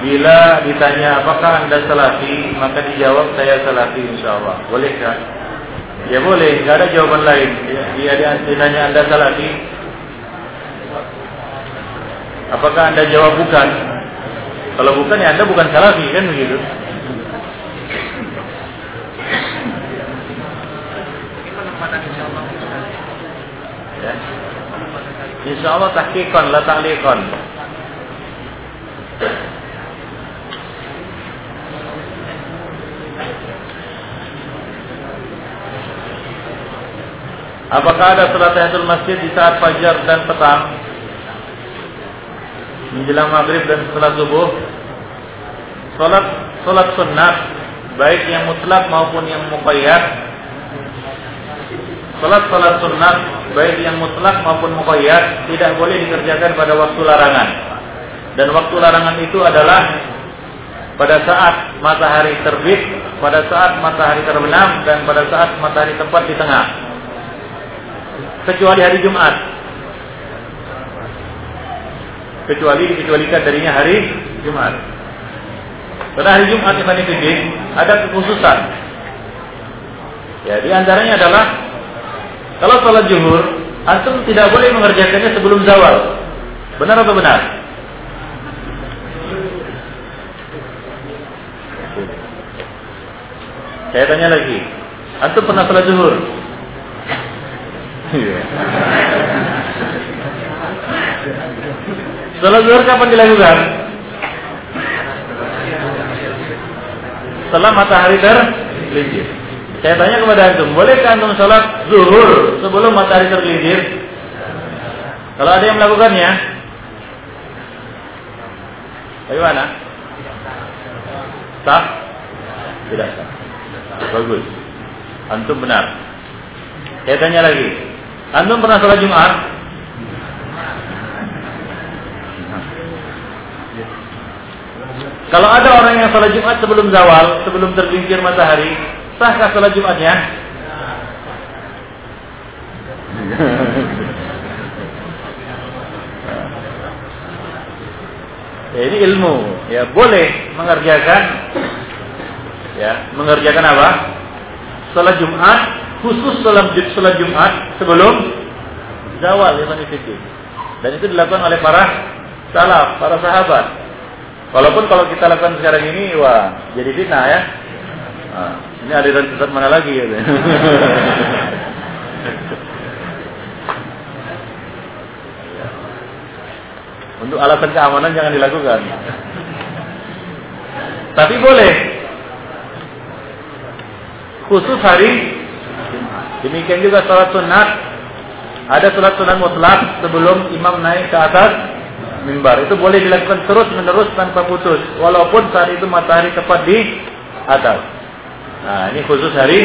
Bila ditanya apakah anda salafi, maka dijawab saya salafi insya Allah. Bolehkah? Ya boleh, nggak ada jawaban lain. Ya, dia ditanya anda salafi, apakah anda jawab bukan? Kalau bukan ya anda bukan salafi kan begitu. Ya. Insya Allah tahqiqan la. Apakah ada salat tahiyatul masjid di saat fajar dan petang? Menjelang maghrib dan setelah subuh? Salat salat sunnah baik yang mutlak maupun yang muqayyad. Salat salat sunnah baik yang mutlak maupun muqayyad tidak boleh dikerjakan pada waktu larangan. Dan waktu larangan itu adalah pada saat matahari terbit, pada saat matahari terbenam dan pada saat matahari tepat di tengah kecuali hari Jumat. Kecuali dikecualikan darinya hari Jumat. Pada hari Jumat Ibn Fiddin ada kekhususan. Ya, antaranya adalah kalau sholat zuhur, antum tidak boleh mengerjakannya sebelum zawal. Benar atau benar? Saya tanya lagi, antum pernah sholat zuhur? Iya. Salat zuhur kapan dilakukan? Setelah matahari tergelincir. Saya tanya kepada antum, bolehkah antum salat zuhur sebelum matahari tergelincir? Kalau ada yang melakukannya, bagaimana? Sah? Tidak sah. Bagus. Antum benar. Saya tanya lagi, Antum pernah sholat Jumat? Kalau ada orang yang sholat Jumat sebelum zawal, sebelum tergelincir matahari, sahkah sholat Jumatnya? ya, ini ilmu, ya boleh mengerjakan, ya mengerjakan apa? Sholat Jumat khusus salat salat Jumat sebelum zawal ya Dan itu dilakukan oleh para salaf, para sahabat. Walaupun kalau kita lakukan sekarang ini, wah jadi fitnah ya. Nah, ini aliran sesat mana lagi ya? Untuk alasan keamanan jangan dilakukan. Tapi boleh. Khusus hari Demikian juga sholat sunat. Ada sholat sunat mutlak sebelum imam naik ke atas mimbar. Itu boleh dilakukan terus menerus tanpa putus. Walaupun saat itu matahari tepat di atas. Nah ini khusus hari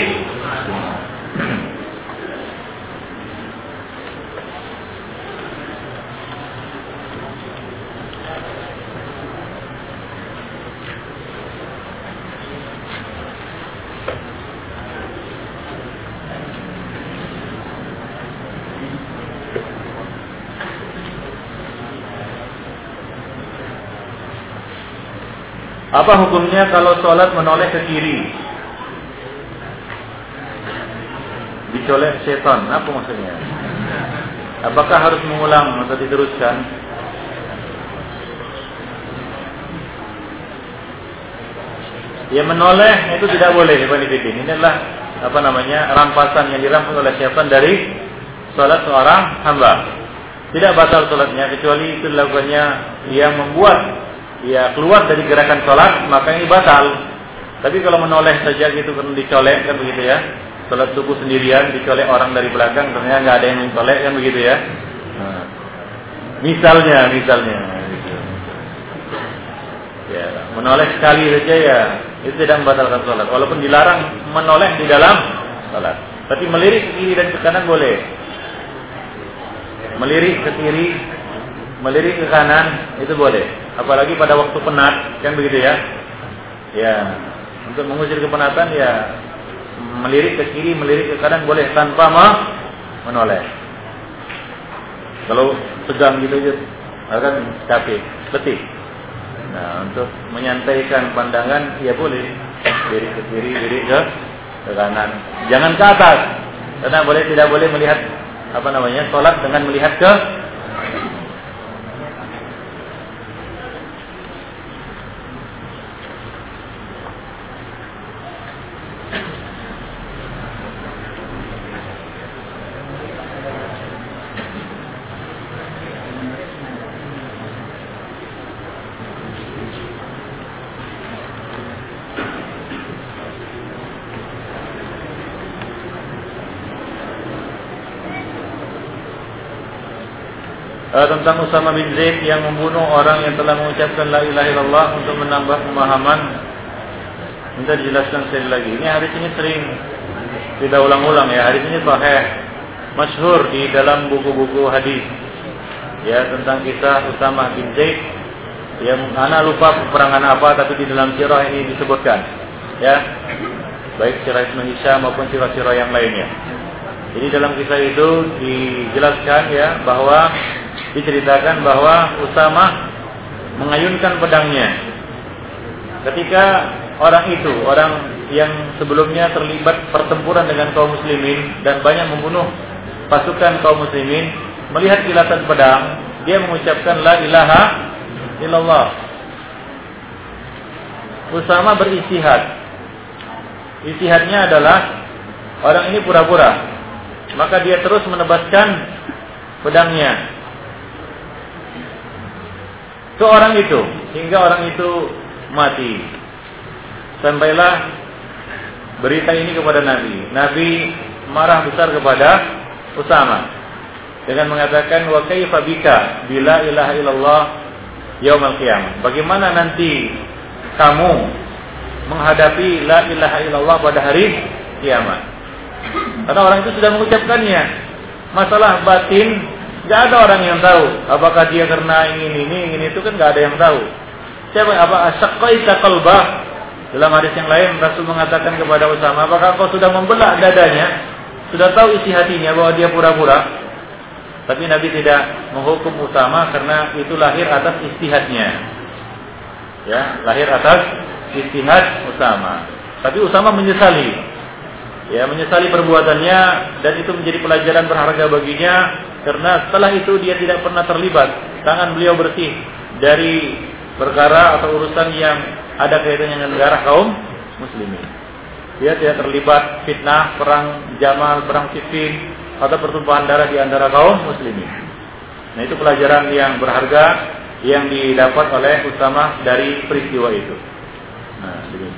Apa hukumnya kalau sholat menoleh ke kiri? Dicolek setan, apa maksudnya? Apakah harus mengulang atau diteruskan? Ya menoleh itu tidak boleh Ini adalah apa namanya rampasan yang dirampas oleh setan dari sholat seorang hamba. Tidak batal sholatnya kecuali itu dilakukannya yang membuat ya keluar dari gerakan sholat maka ini batal. Tapi kalau menoleh saja gitu kan dicolek kan begitu ya. Sholat subuh sendirian dicolek orang dari belakang ternyata nggak ada yang mencolek kan begitu ya. Nah, misalnya, misalnya. Gitu. Ya, menoleh sekali saja ya itu tidak membatalkan sholat. Walaupun dilarang menoleh di dalam sholat. Tapi melirik ke kiri dan ke kanan boleh. Melirik ke kiri melirik ke kanan itu boleh. Apalagi pada waktu penat, kan begitu ya? Ya, untuk mengusir kepenatan ya melirik ke kiri, melirik ke kanan boleh tanpa menoleh. Kalau tegang gitu aja akan capek, letih. Nah, untuk menyantaikan pandangan ya boleh diri ke kiri, diri ke ke kanan. Jangan ke atas. Karena boleh tidak boleh melihat apa namanya? salat dengan melihat ke uh, tentang Usama bin Zaid yang membunuh orang yang telah mengucapkan la ilaha illallah untuk menambah pemahaman. Minta dijelaskan sekali lagi. Ini hadis ini sering kita ulang-ulang ya. Hadis ini sahih, masyhur di dalam buku-buku hadis. Ya, tentang kisah Usama bin Zaid yang anak lupa peperangan apa tapi di dalam sirah ini disebutkan. Ya. Baik sirah Ibnu Hisham maupun sirah-sirah yang lainnya. Jadi dalam kisah itu dijelaskan ya bahwa diceritakan bahwa Usama mengayunkan pedangnya. Ketika orang itu orang yang sebelumnya terlibat pertempuran dengan kaum muslimin dan banyak membunuh pasukan kaum muslimin melihat kilatan pedang dia mengucapkan la ilaha illallah. Usama beristihad. Istihadnya adalah orang ini pura-pura. Maka dia terus menebaskan pedangnya ke orang itu hingga orang itu mati. Sampailah berita ini kepada Nabi. Nabi marah besar kepada Usama dengan mengatakan wa kaifa bika bila ilaha illallah yaumal qiyamah. Bagaimana nanti kamu menghadapi la ilaha illallah pada hari kiamat? Karena orang itu sudah mengucapkannya. Masalah batin Gak ada orang yang tahu apakah dia karena ingin ini, ingin itu kan gak ada yang tahu. Siapa apa asyaqaita qalbah? Dalam hadis yang lain Rasul mengatakan kepada Usama, apakah kau sudah membelah dadanya? Sudah tahu isi hatinya bahwa dia pura-pura? Tapi Nabi tidak menghukum Usama karena itu lahir atas istihadnya. Ya, lahir atas istihad Usama. Tapi Usama menyesali. Ya, menyesali perbuatannya dan itu menjadi pelajaran berharga baginya karena setelah itu dia tidak pernah terlibat. Tangan beliau bersih dari perkara atau urusan yang ada kaitannya dengan darah kaum muslimin. Dia tidak terlibat fitnah, perang Jamal, perang Siffin atau pertumpahan darah di antara kaum muslimin. Nah, itu pelajaran yang berharga yang didapat oleh utama dari peristiwa itu. Nah, demikian.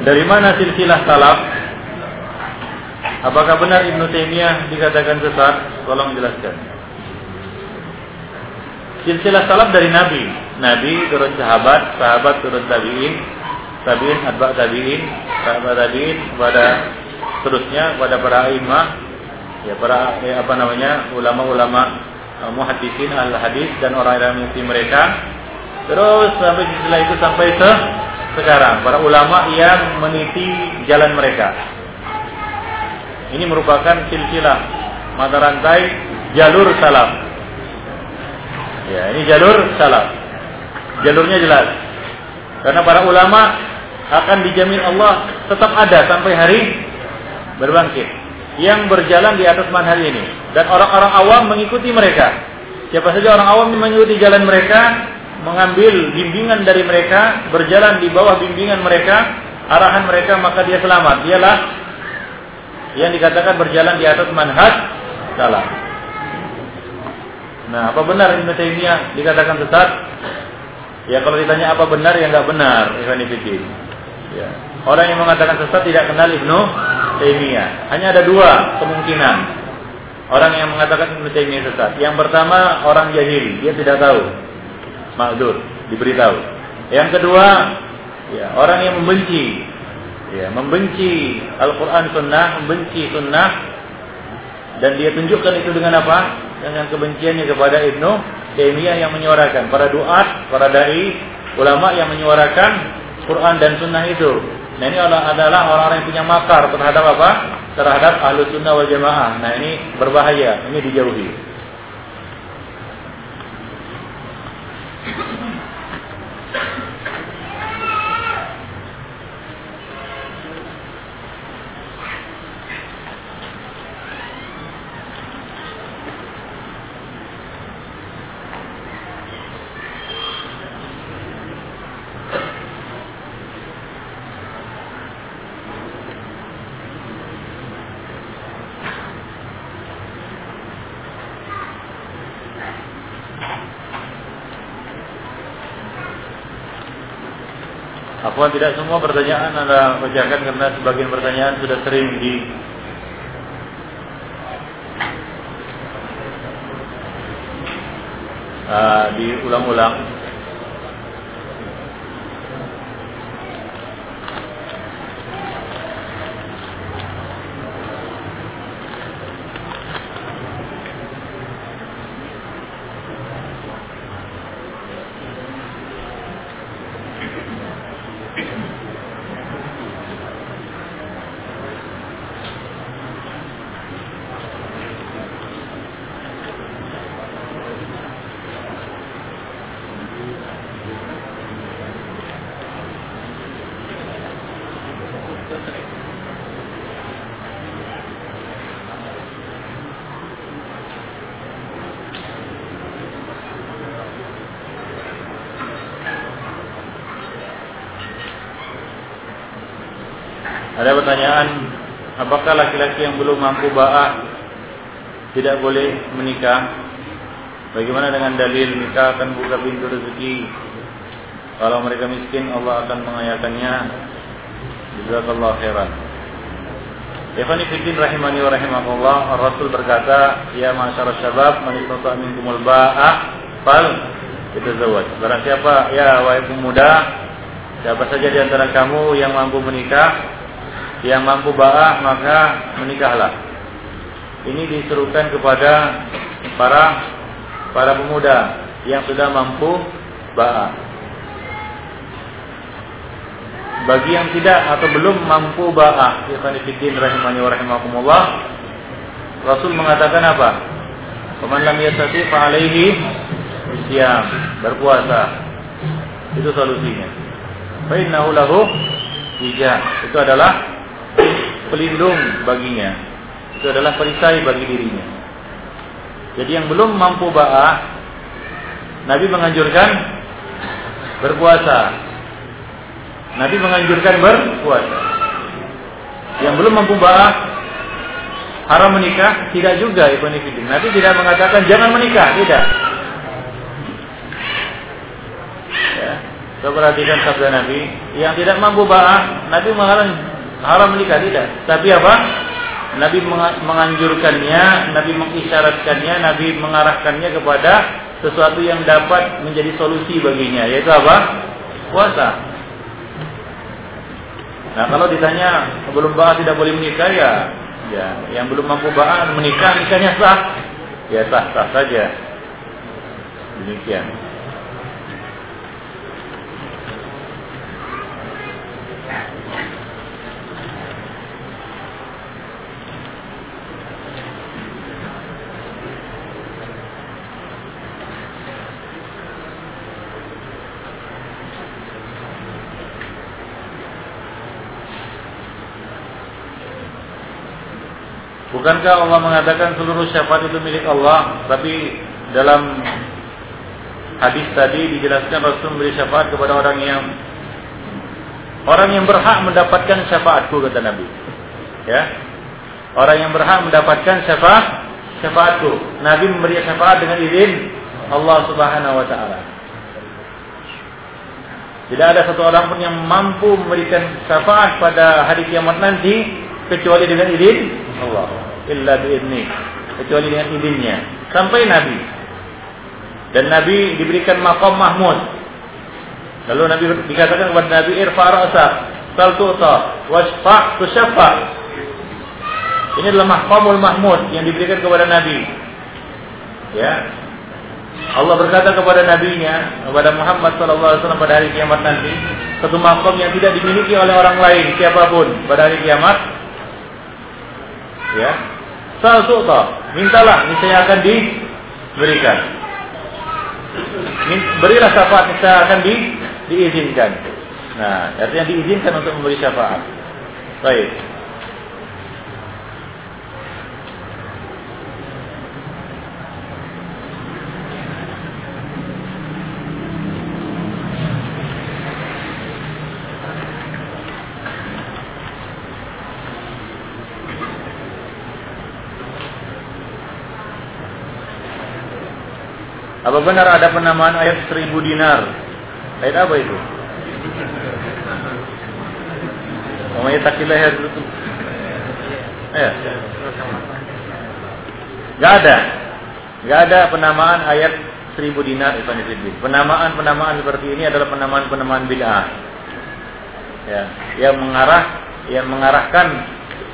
Dari mana silsilah salaf? Apakah benar Ibnu Taimiyah dikatakan sesat? Tolong jelaskan. Silsilah salaf dari Nabi. Nabi turun sahabat, sahabat turun tabi'in, tabi'in atba tabi'in, sahabat tabi'in kepada terusnya kepada para imam, ya para ya, apa namanya ulama-ulama uh, muhaddisin al hadis dan orang-orang yang mereka. Terus sampai silsilah itu sampai ke sekarang, para ulama yang meniti jalan mereka. Ini merupakan silsilah mata rantai jalur salaf. Ya, ini jalur salaf. Jalurnya jelas. Karena para ulama akan dijamin Allah tetap ada sampai hari berbangkit yang berjalan di atas manhaj ini dan orang-orang awam mengikuti mereka. Siapa saja orang awam yang mengikuti jalan mereka, mengambil bimbingan dari mereka, berjalan di bawah bimbingan mereka, arahan mereka, maka dia selamat. Dialah yang dikatakan berjalan di atas manhaj salah. Nah, apa benar Ibnu Taimiyah dikatakan sesat? Ya kalau ditanya apa benar ya nggak benar, Ibnu Ya. Orang yang mengatakan sesat tidak kenal Ibnu Taimiyah. Hanya ada dua kemungkinan. Orang yang mengatakan Ibnu Taimiyah sesat. Yang pertama orang jahil, dia tidak tahu makdur, diberitahu. Yang kedua, ya, orang yang membenci, ya, membenci Al-Quran Sunnah, membenci Sunnah, Dan dia tunjukkan itu dengan apa? Dengan kebenciannya kepada Ibnu Taimiyah yang menyuarakan para duat, para dai, ulama yang menyuarakan Quran dan Sunnah itu. Nah ini adalah orang-orang yang punya makar terhadap apa? Terhadap ahlu sunnah wal jamaah. Nah ini berbahaya, ini dijauhi. Afwan tidak semua pertanyaan Anda bacakan karena sebagian pertanyaan sudah sering di uh, diulang-ulang. Ada pertanyaan, apakah laki-laki yang belum mampu ba'ah tidak boleh menikah? Bagaimana dengan dalil nikah akan buka pintu rezeki? Kalau mereka miskin, Allah akan mengayakannya. Jazakallah khairan. Ikhwani fiddin rahimani wa rahimakumullah. Rasul berkata, "Ya masyarakat syabab, man istata'a minkumul ba'ah fal yatazawwaj." Barang siapa ya wahai pemuda, siapa saja di antara kamu yang mampu menikah, yang mampu ba'ah maka menikahlah. Ini diserukan kepada para para pemuda yang sudah mampu ba'ah. Bagi yang tidak atau belum mampu ba'ah, ikhwan fillah rahimani wa rahimakumullah, Rasul mengatakan apa? Faman lam yastati fa siyam, berpuasa. Itu solusinya. Fa innahu lahu Itu adalah pelindung baginya. Itu adalah perisai bagi dirinya. Jadi yang belum mampu ba'ah, Nabi menganjurkan berpuasa. Nabi menganjurkan berpuasa. Yang belum mampu ba'ah, haram menikah, tidak juga Ibn Fidin. Nabi tidak mengatakan jangan menikah, tidak. Ya. Kita perhatikan sabda Nabi, yang tidak mampu ba'ah, Nabi mengatakan haram menikah tidak. Tapi apa? Nabi menganjurkannya, Nabi mengisyaratkannya, Nabi mengarahkannya kepada sesuatu yang dapat menjadi solusi baginya, yaitu apa? Puasa. Nah, kalau ditanya belum bahas tidak boleh menikah ya, ya yang belum mampu bahas menikah nikahnya sah, ya sah sah saja. Demikian. Bukankah Allah mengatakan seluruh syafaat itu milik Allah? Tapi dalam hadis tadi dijelaskan Rasul memberi syafaat kepada orang yang orang yang berhak mendapatkan syafaatku kata Nabi. Ya. Orang yang berhak mendapatkan syafaat syafaatku. Nabi memberi syafaat dengan izin Allah Subhanahu wa taala. Tidak ada satu orang pun yang mampu memberikan syafaat pada hari kiamat nanti kecuali dengan izin Allah illa biizni kecuali dengan izinnya sampai Nabi dan Nabi diberikan maqam Mahmud lalu Nabi dikatakan kepada Nabi irfa ra'sa sal tu'ta wasfa tusaffa Ini adalah mahkamul mahmud yang diberikan kepada Nabi. Ya. Allah berkata kepada nabinya, kepada Muhammad SAW pada hari kiamat nanti, satu makom yang tidak dimiliki oleh orang lain siapa pun pada hari kiamat. Ya. Sal mintalah niscaya akan diberikan. Berilah syafaat niscaya akan di, diizinkan. Nah, artinya diizinkan untuk memberi syafaat. Baik. Apa benar ada penamaan ayat seribu dinar? Ayat apa itu? Namanya takilah ya itu. Eh. Gak ada. Gak ada penamaan ayat seribu dinar itu Penamaan-penamaan seperti ini adalah penamaan-penamaan bid'ah. Ya, yang mengarah yang mengarahkan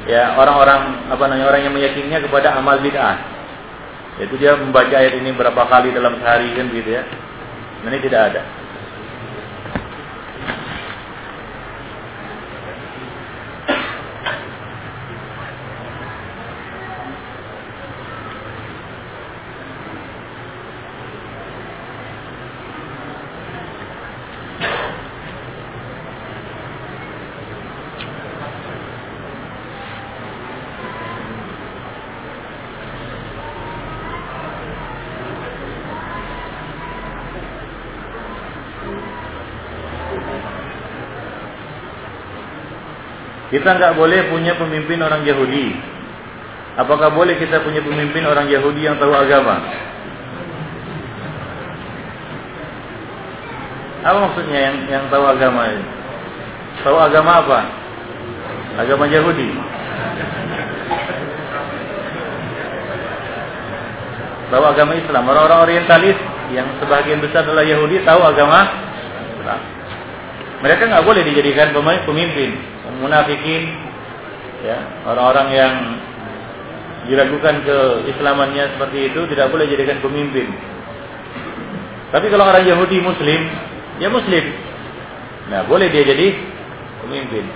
ya orang-orang apa namanya orang yang meyakininya kepada amal bid'ah. Itu dia membaca ayat ini berapa kali dalam sehari kan gitu ya. Ini tidak ada. Kita nggak boleh punya pemimpin orang Yahudi. Apakah boleh kita punya pemimpin orang Yahudi yang tahu agama? Apa maksudnya yang yang tahu agama? Tahu agama apa? Agama Yahudi. Tahu agama Islam. Orang-orang Orientalis yang sebagian besar adalah Yahudi tahu agama Islam. Mereka nggak boleh dijadikan pemimpin munafikin ya orang-orang yang diragukan ke Islamannya seperti itu tidak boleh jadikan pemimpin. Tapi kalau orang Yahudi Muslim, ya Muslim. Nah, boleh dia jadi pemimpin.